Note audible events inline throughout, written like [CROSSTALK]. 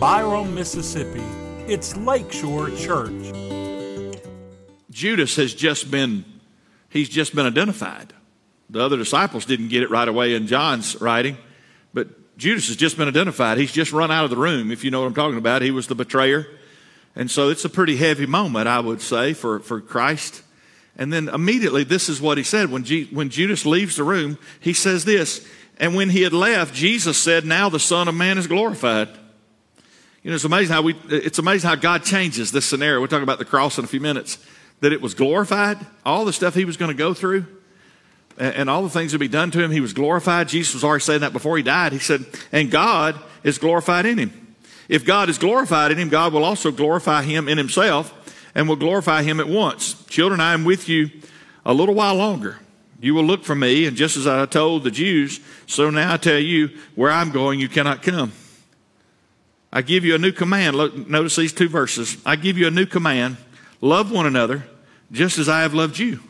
Byram, Mississippi, it's Lakeshore Church. Judas has just been he's just been identified. The other disciples didn't get it right away in John's writing, but Judas has just been identified. He's just run out of the room, if you know what I'm talking about. He was the betrayer. And so it's a pretty heavy moment, I would say, for, for Christ. And then immediately, this is what he said. When, G, when Judas leaves the room, he says this. And when he had left, Jesus said, Now the Son of Man is glorified. You know, it's amazing how we, it's amazing how God changes this scenario. We'll talk about the cross in a few minutes. That it was glorified, all the stuff he was going to go through, and, and all the things that be done to him, he was glorified. Jesus was already saying that before he died. He said, and God is glorified in him. If God is glorified in him, God will also glorify him in himself and will glorify him at once. Children, I am with you a little while longer. You will look for me, and just as I told the Jews, so now I tell you, where I'm going, you cannot come. I give you a new command. Look, notice these two verses. I give you a new command love one another just as I have loved you.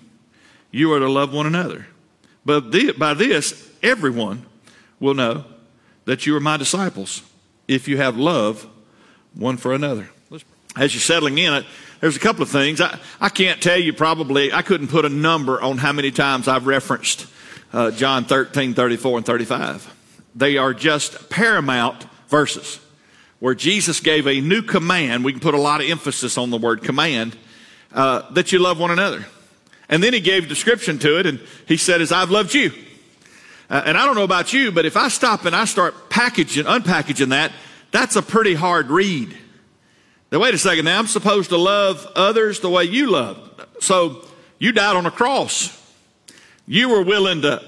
You are to love one another. But by this, everyone will know that you are my disciples if you have love one for another. As you're settling in it, there's a couple of things. I, I can't tell you probably, I couldn't put a number on how many times I've referenced uh, John 13, 34, and 35. They are just paramount verses where Jesus gave a new command. We can put a lot of emphasis on the word command uh, that you love one another. And then he gave description to it, and he said, As I've loved you. Uh, and I don't know about you, but if I stop and I start packaging, unpackaging that, that's a pretty hard read. Now, wait a second. Now, I'm supposed to love others the way you love. So, you died on a cross. You were willing to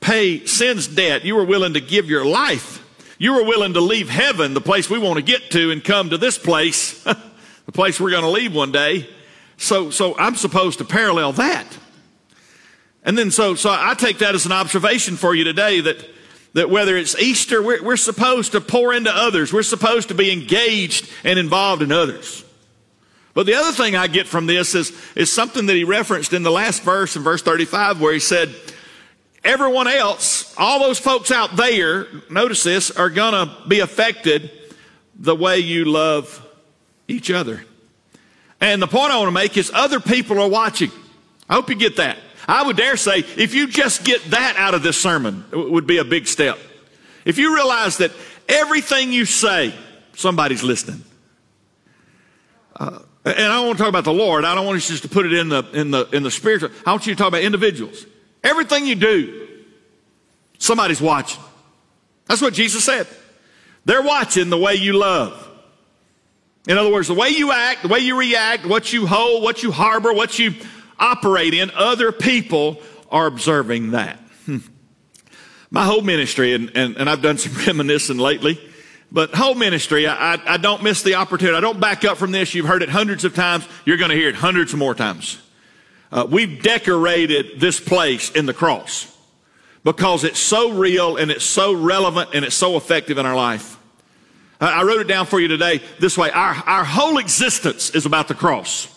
pay sin's debt. You were willing to give your life. You were willing to leave heaven, the place we want to get to, and come to this place, [LAUGHS] the place we're going to leave one day. So, so I'm supposed to parallel that. And then, so, so I take that as an observation for you today that that whether it's Easter, we're, we're supposed to pour into others. We're supposed to be engaged and involved in others. But the other thing I get from this is, is something that he referenced in the last verse in verse 35 where he said, everyone else, all those folks out there, notice this, are going to be affected the way you love each other. And the point I want to make is other people are watching. I hope you get that. I would dare say, if you just get that out of this sermon, it would be a big step. If you realize that everything you say, somebody's listening. Uh, and I don't want to talk about the Lord. I don't want you just to put it in the, in the, in the spiritual. I want you to talk about individuals. Everything you do, somebody's watching. That's what Jesus said. They're watching the way you love. In other words, the way you act, the way you react, what you hold, what you harbor, what you operate in, other people are observing that. [LAUGHS] My whole ministry, and, and, and, I've done some [LAUGHS] reminiscing lately, but whole ministry, I, I, I don't miss the opportunity. I don't back up from this. You've heard it hundreds of times. You're going to hear it hundreds more times. Uh, we've decorated this place in the cross because it's so real and it's so relevant and it's so effective in our life. I wrote it down for you today this way. Our, our whole existence is about the cross.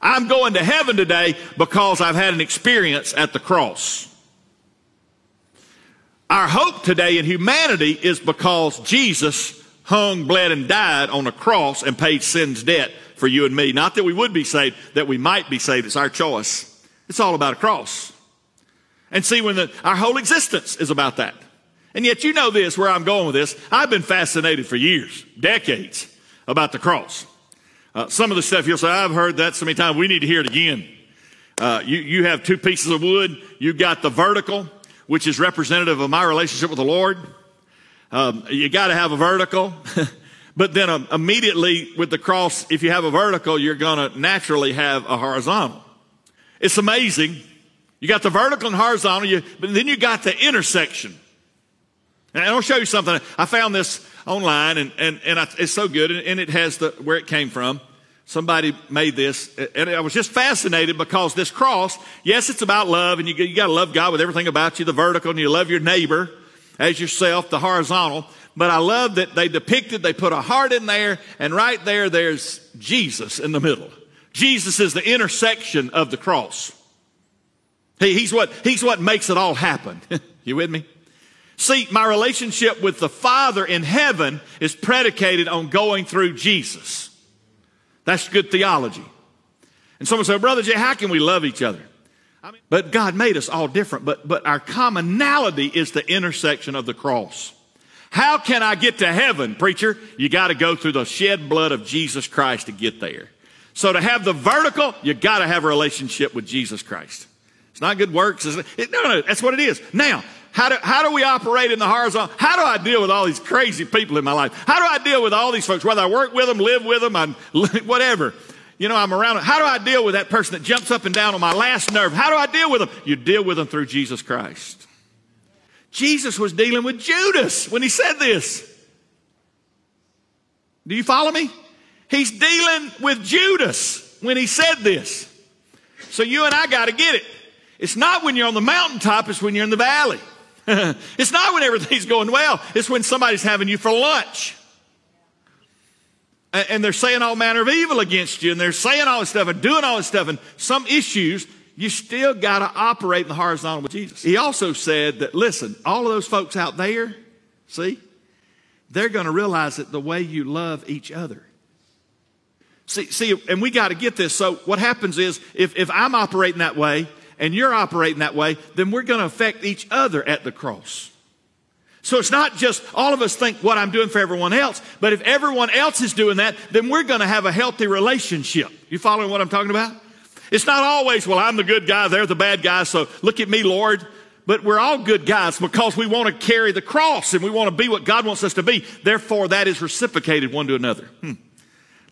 I'm going to heaven today because I've had an experience at the cross. Our hope today in humanity is because Jesus hung, bled, and died on a cross and paid sin's debt for you and me. Not that we would be saved, that we might be saved. It's our choice. It's all about a cross. And see, when the, our whole existence is about that. And yet, you know this, where I'm going with this. I've been fascinated for years, decades, about the cross. Uh, some of the stuff you'll say, I've heard that so many times, we need to hear it again. Uh, you, you have two pieces of wood. You've got the vertical, which is representative of my relationship with the Lord. Um, you got to have a vertical. [LAUGHS] but then um, immediately with the cross, if you have a vertical, you're going to naturally have a horizontal. It's amazing. You got the vertical and horizontal, you, but then you got the intersection. And I'll show you something. I found this online, and, and, and I, it's so good, and, and it has the, where it came from. Somebody made this, and I was just fascinated because this cross, yes, it's about love, and you, you got to love God with everything about you, the vertical, and you love your neighbor as yourself, the horizontal. But I love that they depicted, they put a heart in there, and right there, there's Jesus in the middle. Jesus is the intersection of the cross. He, he's, what, he's what makes it all happen. [LAUGHS] you with me? See, my relationship with the Father in heaven is predicated on going through Jesus. That's good theology. And someone said, Brother Jay, how can we love each other? I mean, but God made us all different, but, but our commonality is the intersection of the cross. How can I get to heaven, preacher? You got to go through the shed blood of Jesus Christ to get there. So to have the vertical, you got to have a relationship with Jesus Christ. It's not good works. It, no, no, that's what it is. Now, how do, how do we operate in the horizontal? How do I deal with all these crazy people in my life? How do I deal with all these folks, whether I work with them, live with them, I'm, [LAUGHS] whatever? You know, I'm around. How do I deal with that person that jumps up and down on my last nerve? How do I deal with them? You deal with them through Jesus Christ. Jesus was dealing with Judas when he said this. Do you follow me? He's dealing with Judas when he said this. So you and I got to get it. It's not when you're on the mountaintop, it's when you're in the valley. [LAUGHS] it's not when everything's going well, it's when somebody's having you for lunch. And they're saying all manner of evil against you, and they're saying all this stuff and doing all this stuff, and some issues, you still got to operate in the horizontal with Jesus. He also said that, listen, all of those folks out there, see, they're going to realize that the way you love each other. See, see, and we got to get this. So what happens is if, if I'm operating that way, and you're operating that way, then we're going to affect each other at the cross. So it's not just all of us think what I'm doing for everyone else, but if everyone else is doing that, then we're going to have a healthy relationship. You following what I'm talking about? It's not always, well, I'm the good guy, they're the bad guy, so look at me, Lord. But we're all good guys because we want to carry the cross and we want to be what God wants us to be. Therefore, that is reciprocated one to another. Hmm.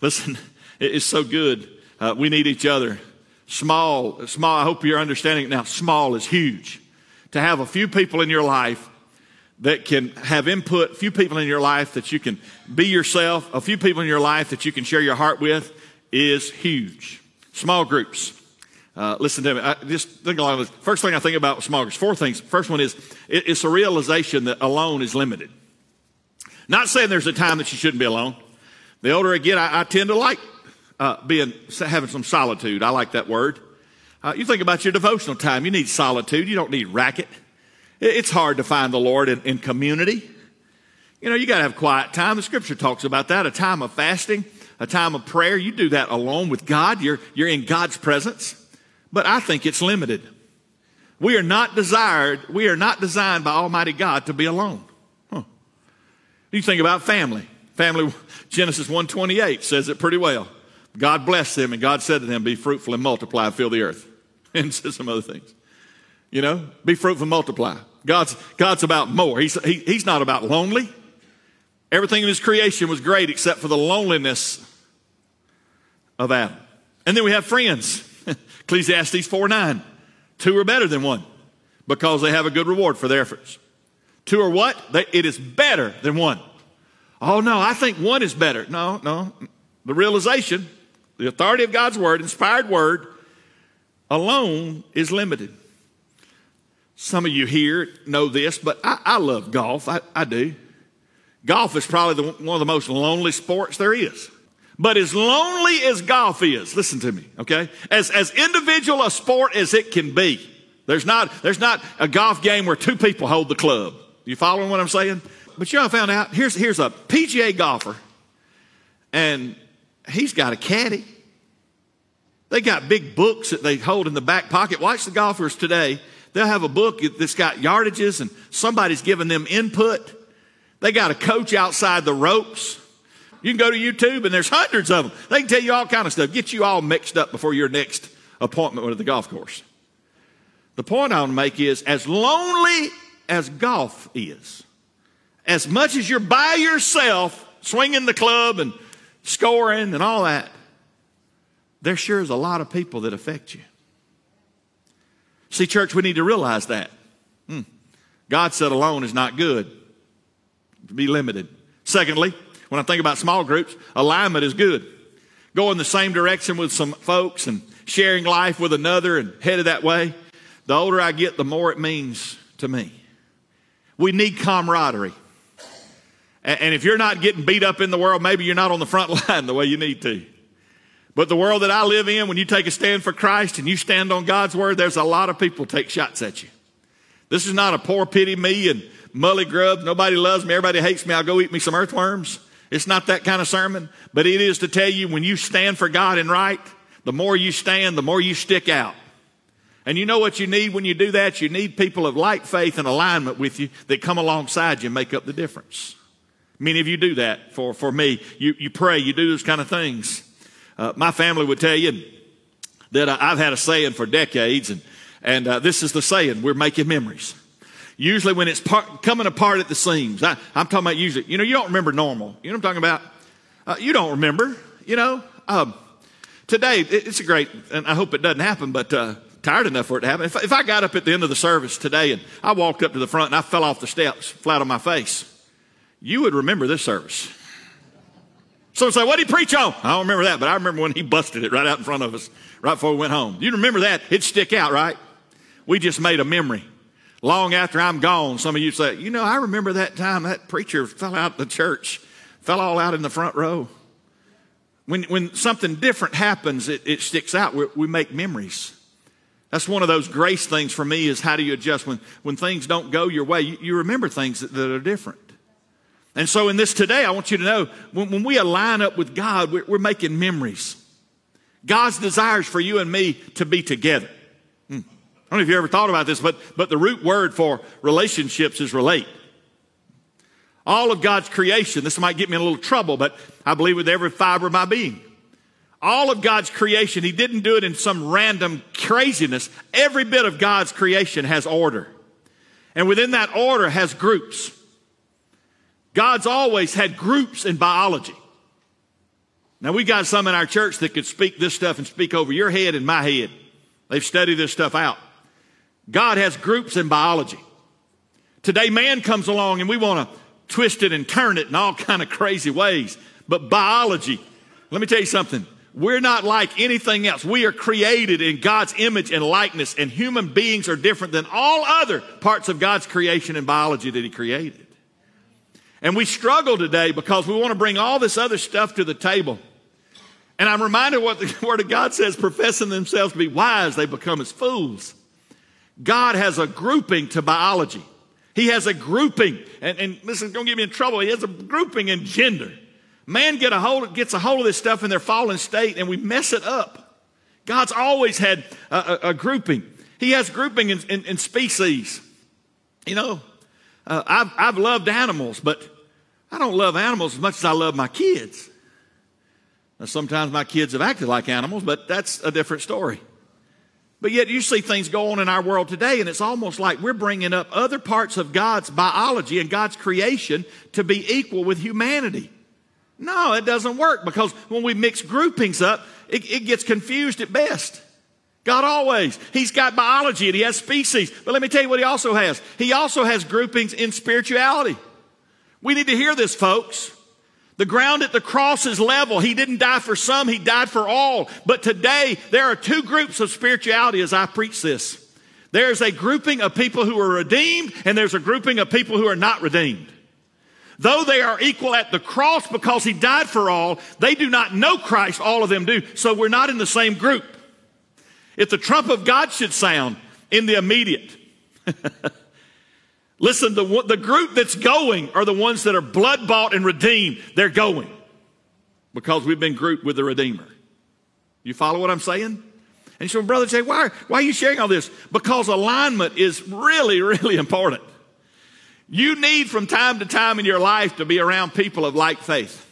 Listen, it is so good. Uh, we need each other. Small, small, I hope you're understanding it now. Small is huge. To have a few people in your life that can have input, a few people in your life that you can be yourself, a few people in your life that you can share your heart with is huge. Small groups. Uh, listen to me. I just think along this. First thing I think about small groups. Four things. First one is it, it's a realization that alone is limited. Not saying there's a time that you shouldn't be alone. The older I get, I, I tend to like uh, being having some solitude. I like that word. Uh, you think about your devotional time. You need solitude. You don't need racket. It's hard to find the Lord in, in community. You know, you got to have quiet time. The Scripture talks about that. A time of fasting, a time of prayer. You do that alone with God. You're you're in God's presence. But I think it's limited. We are not desired. We are not designed by Almighty God to be alone. Huh. You think about family. Family. [LAUGHS] Genesis one twenty eight says it pretty well. God blessed them, and God said to them, Be fruitful and multiply, fill the earth. [LAUGHS] And says some other things. You know, be fruitful and multiply. God's, God's about more. He's, he, he's not about lonely. Everything in his creation was great except for the loneliness of Adam. And then we have friends. [LAUGHS] Ecclesiastes 4 9. Two are better than one because they have a good reward for their efforts. Two are what? They, it is better than one. Oh, no, I think one is better. No, no. The realization, the authority of God's word, inspired word, alone is limited. Some of you here know this, but I, I love golf. I, I, do. Golf is probably the, one of the most lonely sports there is. But as lonely as golf is, listen to me, okay? As, as individual a sport as it can be, there's not, there's not a golf game where two people hold the club. You following what I'm saying? But you know, I found out here's, here's a PGA golfer, and he's got a caddy. They got big books that they hold in the back pocket. Watch the golfers today. They'll have a book that's got yardages and somebody's giving them input. They got a coach outside the ropes. You can go to YouTube and there's hundreds of them. They can tell you all kind of stuff, get you all mixed up before your next appointment with the golf course. The point I want to make is as lonely as golf is, as much as you're by yourself swinging the club and scoring and all that, there sure is a lot of people that affect you. See, church, we need to realize that. Hmm. God said alone is not good, be limited. Secondly, when I think about small groups, alignment is good. Going the same direction with some folks and sharing life with another and headed that way. The older I get, the more it means to me. We need camaraderie. And if you're not getting beat up in the world, maybe you're not on the front [LAUGHS] line the way you need to. But the world that I live in, when you take a stand for Christ and you stand on God's word, there's a lot of people take shots at you. This is not a poor pity me and mully grub, nobody loves me, everybody hates me, I'll go eat me some earthworms. It's not that kind of sermon, but it is to tell you when you stand for God and right, the more you stand, the more you stick out. And you know what you need when you do that? You need people of like faith and alignment with you that come alongside you and make up the difference. Many of you do that for, for me. You, you pray, you do those kind of things. Uh, my family would tell you that I've had a saying for decades, and, and uh, this is the saying we're making memories. Usually, when it's part, coming apart at the seams, I, am talking about usually, you know, you don't remember normal. You know what I'm talking about? Uh, you don't remember, you know. Um, today, it's a great, and I hope it doesn't happen, but uh, tired enough for it to happen. If, if I got up at the end of the service today and I walked up to the front and I fell off the steps flat on my face, you would remember this service. Someone say, what did he preach on? I don't remember that, but I remember when he busted it right out in front of us right before we went home. You remember that? It'd stick out, right? We just made a memory. Long after I'm gone, some of you say, you know, I remember that time that preacher fell out of the church, fell all out in the front row. When, when something different happens, it, it sticks out. we we make memories. That's one of those grace things for me is how do you adjust when, when things don't go your way? You, you remember things that, that, are different. And so in this today, I want you to know when, when we align up with God, we're, we're, making memories. God's desires for you and me to be together. I don't know if you ever thought about this, but, but the root word for relationships is relate. All of God's creation, this might get me in a little trouble, but I believe with every fiber of my being all of God's creation, He didn't do it in some random craziness. Every bit of God's creation has order. And within that order has groups. God's always had groups in biology. Now, we got some in our church that could speak this stuff and speak over your head and my head. They've studied this stuff out. God has groups in biology. Today, man comes along and we want to twist it and turn it in all [LAUGHS] kind of crazy ways. But biology, let me tell you something. We're not like anything else. We are created in God's image and likeness, and human beings are different than all other parts of God's creation and biology that He created. And we struggle today because we want to bring all this other stuff to the table. And I'm reminded what the [LAUGHS] Word of God says professing themselves to be wise, they become as fools. God has a grouping to biology. He has a grouping, and, and is going to get me in trouble. He has a grouping in gender. Man get a hold, gets a hold of this stuff in their fallen state and we mess it up. God's always had a, a, a grouping. He has grouping in, in, in species. You know, uh, I've, I've loved animals, but I don't love animals as much as I love my kids. Now, sometimes my kids have acted like animals, but that's a different story. But yet, you see things go on in our world today, and it's almost like we're bringing up other parts of God's biology and God's creation to be equal with humanity. No, it doesn't work because when we mix groupings up, it, it gets confused at best. God always. He's got biology and he has species. But let me tell you what he also has. He also has groupings in spirituality. We need to hear this, folks. The ground at the cross is level. He didn't die for some, he died for all. But today, there are two groups of spirituality as I preach this. There's a grouping of people who are redeemed, and there's a grouping of people who are not redeemed. Though they are equal at the cross because he died for all, they do not know Christ, all of them do. So we're not in the same group. If the trump of God should sound in the immediate, [LAUGHS] listen, the, the group that's going are the ones that are blood bought and redeemed. They're going because we've been grouped with the Redeemer. You follow what I'm saying? And so, brother, say, why, why are you sharing all this? Because alignment is really, [LAUGHS] really important. You need from time to time in your life to be around people of like faith.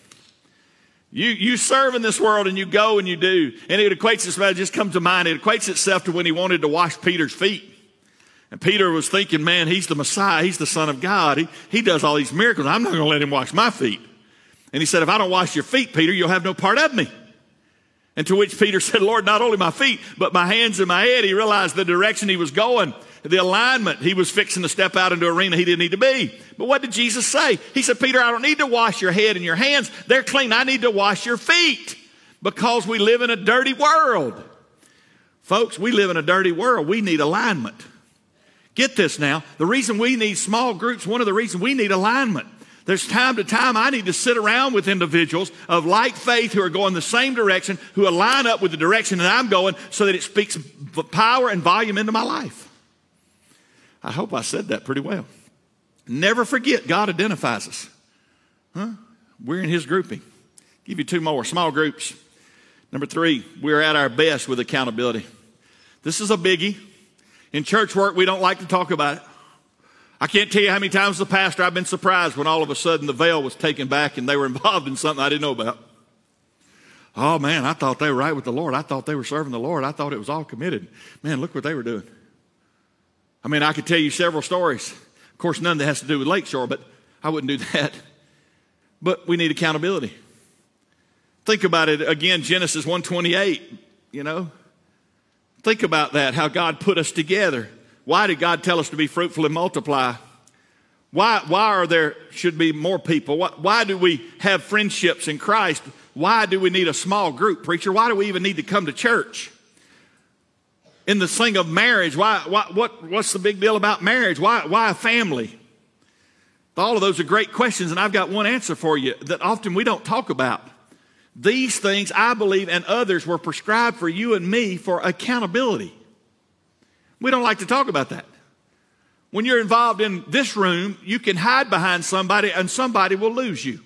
You, you serve in this world and you go and you do. And it equates itself, just comes to mind, it equates itself to when he wanted to wash Peter's feet. And Peter was thinking, man, he's the Messiah. He's the Son of God. He, he does all these miracles. I'm not going to let him wash my feet. And he said, if I don't wash your feet, Peter, you'll have no part of me. And to which Peter [LAUGHS] said, Lord, not only my feet, but my hands and my head. He realized the direction he was going the alignment. He was fixing to step out into arena he didn't need to be. But what did Jesus say? He said, Peter, I don't need to wash your head and your hands. They're clean. I need to wash your feet because we live in a dirty world. Folks, we live in a dirty world. We need alignment. Get this now. The reason we need small groups, one of the reasons we need alignment. There's time to time I need to sit around with individuals of like faith who are going the same direction, who align up with the direction that I'm going so that it speaks power and volume into my life. I hope I said that pretty well. Never forget, God identifies us. Huh? We're in His grouping. Give you two more small groups. Number three, we're at our best with accountability. This is a biggie. In church work, we don't like to talk about it. I can't tell you how many times the pastor I've been surprised when all of a sudden the veil was taken back and they were [LAUGHS] involved in something I didn't know about. Oh man, I thought they were right with the Lord. I thought they were serving the Lord. I thought it was all committed. Man, look what they were doing. I mean, I could tell you several stories. Of course, none that has to do with Lakeshore, but I wouldn't do [LAUGHS] that. But we need accountability. Think about it again, Genesis 128, you know. Think about that, how God put us together. Why did God tell us to be fruitful and multiply? Why, why are there should be more people? Why, why do we have friendships in Christ? Why do we need a small group, preacher? Why do we even need to come to church? In the thing of marriage, why, why, what, what's the big deal about marriage? Why, why a family? All of those are great questions, and I've got one answer for you that often we don't talk about. These things, I believe, and others were prescribed for you and me for accountability. We don't like to talk about that. When you're involved in this room, you can hide behind somebody and somebody will lose you.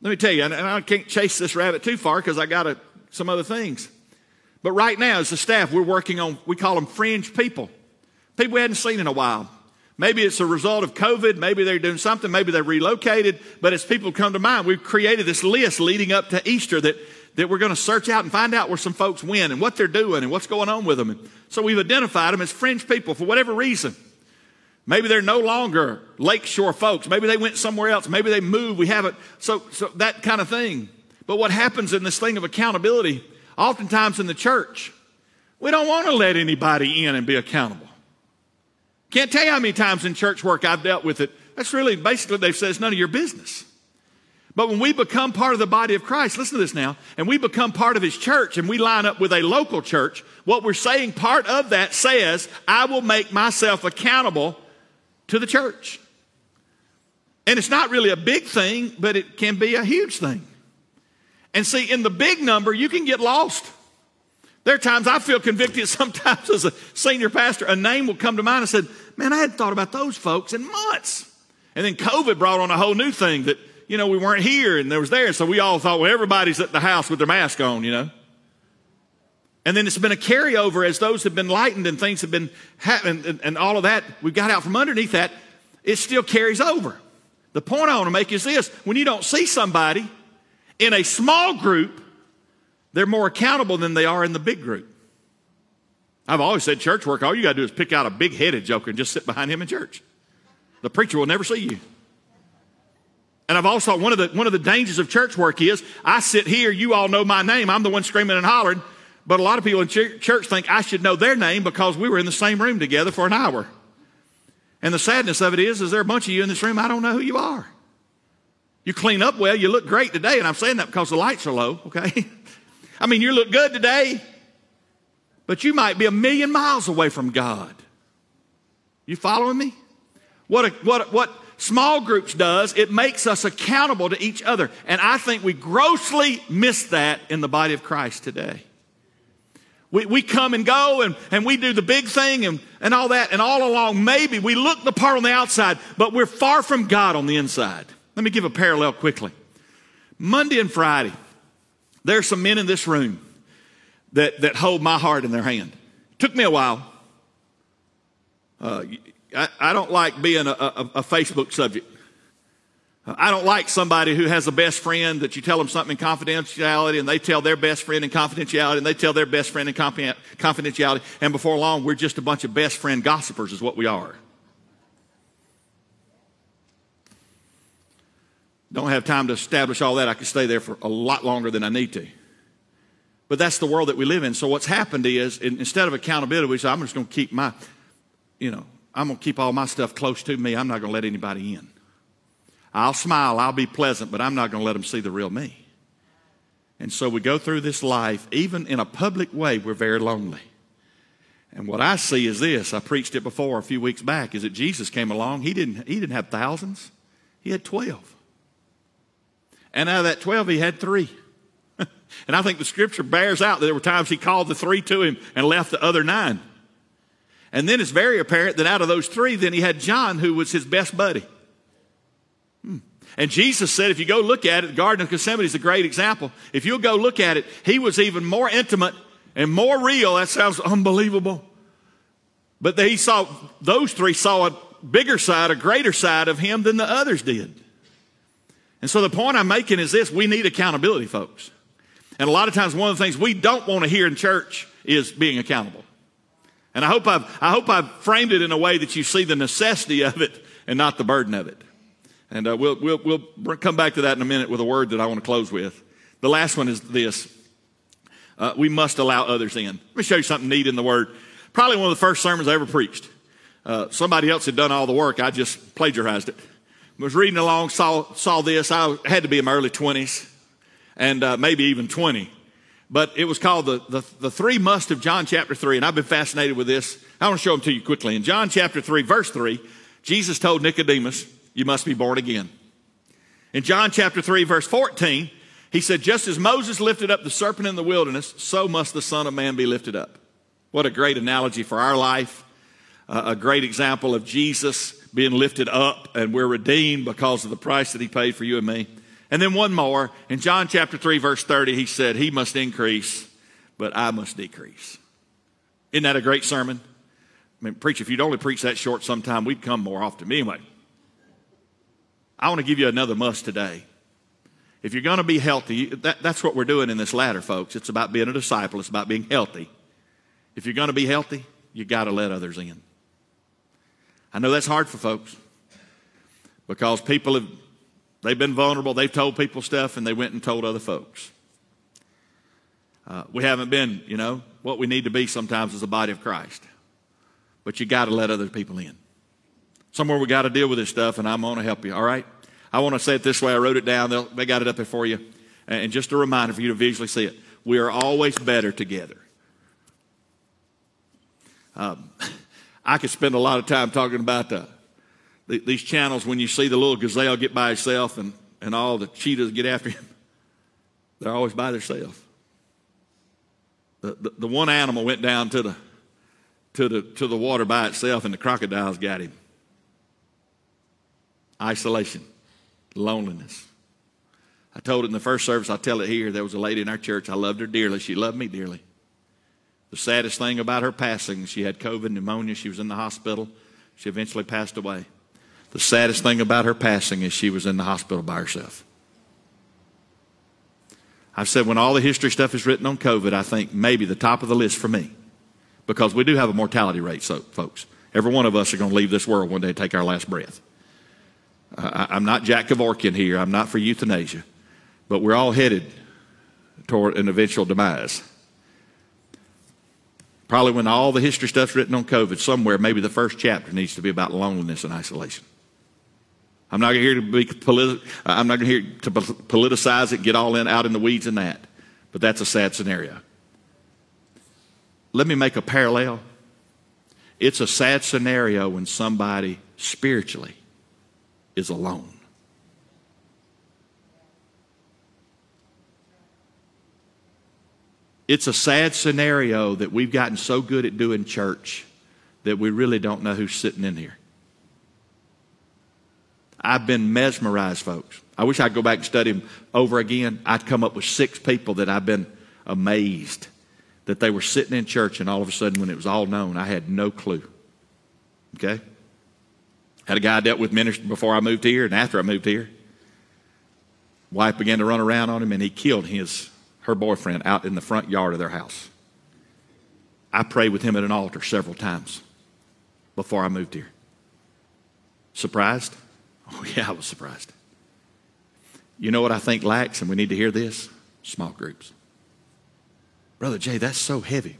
Let me tell you, and I can't chase this rabbit too far because I got a, some other things. But right now, as a staff, we're working on, we call them fringe people. People we hadn't seen in a while. Maybe it's a result of COVID. Maybe they're doing something. Maybe they're relocated. But as people come to mind, we've created this list leading up to Easter that, that we're going to search out and find out where some folks went and what they're doing and what's going on with them. And so we've identified them as fringe people for whatever reason. Maybe they're no longer lakeshore folks. Maybe they went somewhere else. Maybe they moved. We haven't. So, so that kind of thing. But what happens in this thing of accountability, oftentimes in the church, we don't want to let anybody in and be accountable. Can't tell you how many times in church work I've dealt with it. That's really basically they've said it's none of your business. But when we become part of the body of Christ, listen to this now, and we become part of his church and we line up with a local church, what we're saying, part of that says, I will make myself accountable to the church. And it's not really a big thing, but it can be a huge thing. And see, in the big number, you can get lost. There are times I feel convicted [LAUGHS] sometimes as a senior pastor, a name will come to mind and said, Man, I hadn't thought about those folks in months. And then COVID brought on a whole new thing that, you know, we weren't here and there was there. So we all thought, well, everybody's at the house with their mask on, you know. And then it's been a carryover as those have been lightened and things have been happening and, and all of that. We got out from underneath that. It still carries over. The point I want to make is this when you don't see somebody in a small group they're more accountable than they are in the big group. I've always said church work, all you got to do is pick out a big headed joker and just sit behind him in church. The preacher will never see you. And I've also one of the one of the dangers of church work is I sit here, you all know my name, I'm the one screaming and hollering, but a lot of people in church think I should know their name because we were in the same room together for an hour. And the sadness of it is, is there a bunch of you in this room I don't know who you are. You clean up well, you look great today, and I'm saying that because the lights are low, okay? [LAUGHS] I mean, you look good today, but you might be a million miles away from God. You following me? What, a, what, what small groups does, it makes us accountable to each other. And I think we grossly miss that in the body of Christ today. We, we come and go and, and we do the big thing and, and all that. And all along, maybe we look the part on the outside, but we're far from God on the inside. Let me give a parallel quickly. Monday and Friday, there are some men in this room that, that hold my heart in their hand. Took me a while. Uh, I, I, don't like being a, a, a Facebook subject. I don't like somebody who has a best friend that you tell them something in confidentiality and they tell their best friend in confidentiality and they tell their best friend in confidentiality. And before long, we're just a bunch of best friend gossipers, is what we are. Don't have time to establish all that. I could stay there for a lot longer than I need to. But that's the world that we live in. So what's happened is instead of accountability, we say, I'm just going to keep my, you know, I'm going to keep all my stuff close to me. I'm not going to let anybody in. I'll smile, I'll be pleasant, but I'm not going to let them see the real me. And so we go through this life, even in a public way, we're very lonely. And what I see is this I preached it before a few weeks back is that Jesus came along. He didn't, he didn't have thousands, he had 12. And out of that 12, he had three. [LAUGHS] and I think the scripture bears out that there were times he called the three to him and left the other nine. And then it's very apparent that out of those three, then he had John, who was his best buddy. Hmm. And Jesus said, if you go look at it, the Garden of Gethsemane is a great example. If you'll go look at it, he was even more intimate and more real. That sounds unbelievable. But they saw, those three saw a bigger side, a greater side of him than the others did. And so the point I'm making is this we need accountability, folks. And a lot of times, one of the things we don't want to hear in church is being accountable. And I hope I've, I hope I've framed it in a way that you see the necessity of it and not the burden of it. And uh, we'll, we'll, we'll come back to that in a minute with a word that I want to close with. The last one is this uh, we must allow others in. Let me show you something neat in the Word. Probably one of the first sermons I ever preached. Uh, somebody else had done all the work. I just plagiarized it. I was reading along, saw, saw this. I had to be in my early 20s and uh, maybe even 20. But it was called the, the, the three must of John chapter 3. And I've been fascinated with this. I want to show them to you quickly. In John chapter 3, verse 3, Jesus told Nicodemus, You must be born again. In John chapter 3, verse 14, he said, Just as Moses lifted up the serpent in the wilderness, so must the Son of Man be lifted up. What a great analogy for our life. Uh, a great example of Jesus being lifted up and we're redeemed because of the price that he paid for you and me. And then one more. In John chapter 3, verse 30, he said, He must increase, but I must decrease. Isn't that a great sermon? I mean, preach, if you'd only preach that short sometime, we'd come more often. Anyway, I want to give you another must today. If you're going to be healthy, that, that's what we're doing in this ladder, folks. It's about being a disciple, it's about being healthy. If you're going to be healthy, you got to let others in. I know that's hard for folks because people have they've been vulnerable, they've told people stuff, and they went and told other folks. Uh, we haven't been, you know, what we need to be sometimes as a body of Christ. But you got to let other people in. Somewhere we got to deal with this stuff, and I'm going to help you, all right? I want to say it this way. I wrote it down. They'll, they got it up there for you. And just a reminder for you to visually see it. We are always better together. Um, [LAUGHS] I could spend a lot of time talking about the, the, these channels when you see the little gazelle get by itself and, and all the cheetahs get after him. [LAUGHS] They're always by themselves. The, the, the one animal went down to the, to, the, to the water by itself, and the crocodiles got him. Isolation loneliness. I told it in the first service, I tell it here. There was a lady in our church. I loved her dearly. She loved me dearly. The saddest thing about her passing, she had COVID pneumonia. She was in the hospital. She eventually passed away. The saddest thing about her passing is she was in the hospital by herself. I've said when all the history stuff is written on COVID, I think maybe the top of the list for me, because we do have a mortality rate, so folks. Every one of us are going to leave this world one day take our last breath. I, am not Jack Kevorkian here. I'm not for euthanasia. But we're all headed toward an eventual demise. Probably when all the history stuff's written on COVID, somewhere, maybe the first chapter needs to be about loneliness and isolation. I'm not here to be politi- uh, I'm not here to politicize it, get all in out in the weeds in that. But that's a sad scenario. Let me make a parallel. It's a sad scenario when somebody spiritually is alone. It's a sad scenario that we've gotten so good at doing church that we really don't know who's sitting in here. I've been mesmerized, folks. I wish I'd go back and study them over again. I'd come up with six people that I've been amazed that they were sitting in church, and all of a sudden, when it was all known, I had no clue. Okay? Had a guy I dealt with ministry before I moved here and after I moved here. Wife began to run around on him and he killed his her boyfriend out in the front yard of their house. I prayed with him at an altar several times before I moved here. Surprised? Oh, yeah, I was surprised. You know what I think lacks, and we need to hear this? Small groups. Brother Jay, that's so heavy.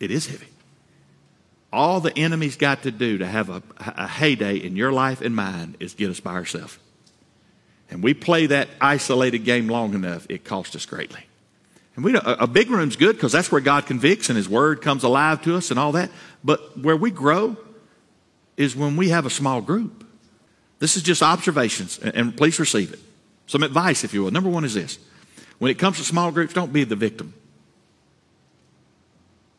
It is heavy. All the enemy's got to do to have a, a heyday in your life and mine is get us by ourselves. And we play that isolated game long enough, it costs us greatly. And we a, a big room's good because that's where God convicts and His Word comes alive to us and all that. But where we grow is when we have a small group. This is just observations, and, please receive it. Some advice, if you will. Number one is this when it comes to small groups, don't be the victim.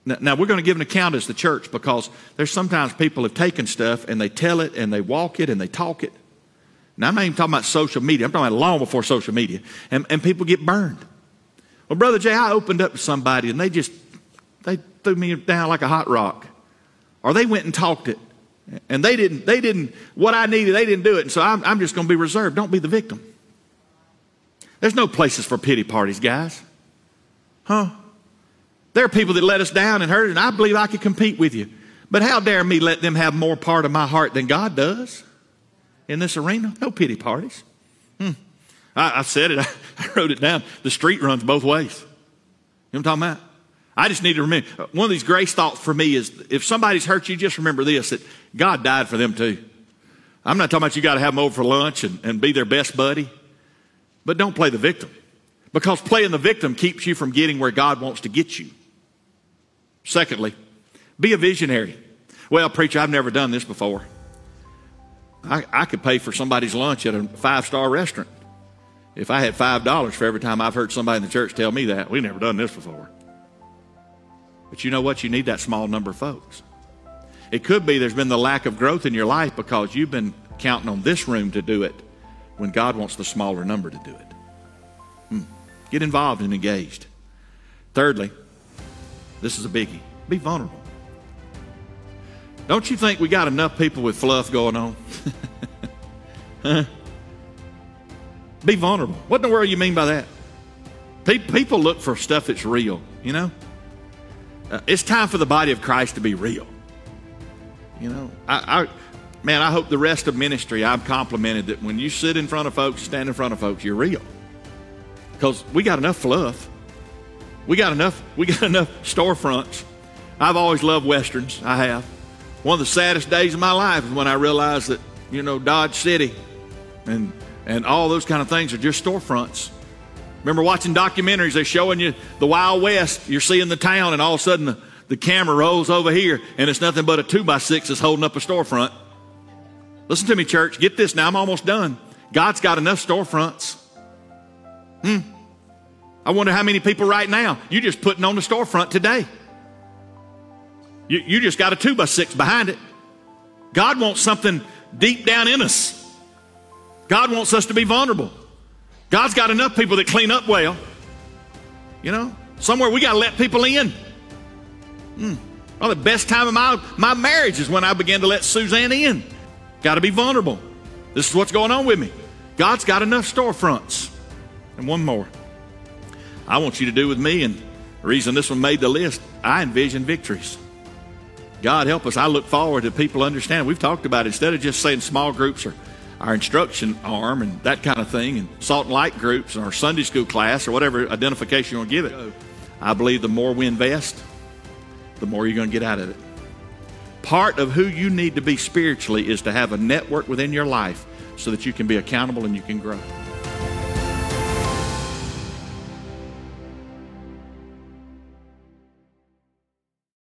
Now, now we're going to give an account as the church because there's sometimes people have taken stuff and they tell it and they walk it and they talk it. Now, I'm not even talking about social media. I'm talking about long before social media. And, and people get burned. Well, Brother Jay, I opened up to somebody and they just, they threw me down like a hot rock. Or they went and talked it. And they didn't, they didn't, what I needed, they didn't do it. And so I'm, I'm just going to be reserved. Don't be the victim. There's no places for pity parties, guys. Huh? There are people that let us down and hurt, and I believe I could compete with you. But how dare me let them have more part of my heart than God does in this arena? No pity parties. Hmm. I, I, said it, I, [LAUGHS] I, wrote it down. The street runs both ways. You know what I'm talking about? I just need to remember one of these grace thoughts for me is if somebody's hurt you, just remember this that God died for them too. I'm not talking about you got to have them over for lunch and, and be their best buddy, but don't play the victim because playing the victim keeps you from getting where God wants to get you. Secondly, be a visionary. Well, preacher, I've never done this before. I, I could pay for somebody's lunch at a five star restaurant if I had $5 for every time I've heard somebody in the church tell me that. We've never done this before. But you know what? You need that small number of folks. It could be there's been the lack of growth in your life because you've been counting on this room to do it when God wants the smaller number to do it. Hmm. Get involved and engaged. Thirdly, this is a biggie be vulnerable. Don't you think we got enough people with fluff going on? [LAUGHS] Be vulnerable. What in the world do you mean by that? People look for stuff that's real, you know? Uh, it's time for the body of Christ to be real. You know, I, I, man, I hope the rest of ministry I've complimented that when you sit in front of folks, stand in front of folks, you're real. Because we got enough fluff. We got enough, we got [LAUGHS] enough storefronts. I've always loved westerns. I have. One of the saddest days of my life is when I realized that, you know, Dodge City and and all those kind of things are just storefronts. Remember watching documentaries, they're showing you the Wild West. You're seeing the town, and all of a sudden the, the camera rolls over here, and it's nothing but a two by six that's holding up a storefront. Listen to me, church. Get this now. I'm almost done. God's got enough storefronts. Hmm. I wonder how many people right now, you're just putting on the storefront today. You, you just got a two by six behind it. God wants something deep down in us. God wants us to be vulnerable. God's got enough people that clean up well. You know, somewhere we got to let people in. Mm. Well, the best time of my, my marriage is when I began to let Suzanne in. Got to be vulnerable. This is what's going on with me. God's got enough storefronts. And one more. I want you to do with me, and the reason this one made the list, I envision victories. God help us. I look forward to people understanding. We've talked about it. Instead of just saying small groups or our instruction arm and that kind of thing, and salt and light groups and our Sunday school class or whatever identification you want to give it. I believe the more we invest, the more you're going to get out of it. Part of who you need to be spiritually is to have a network within your life so that you can be accountable and you can grow.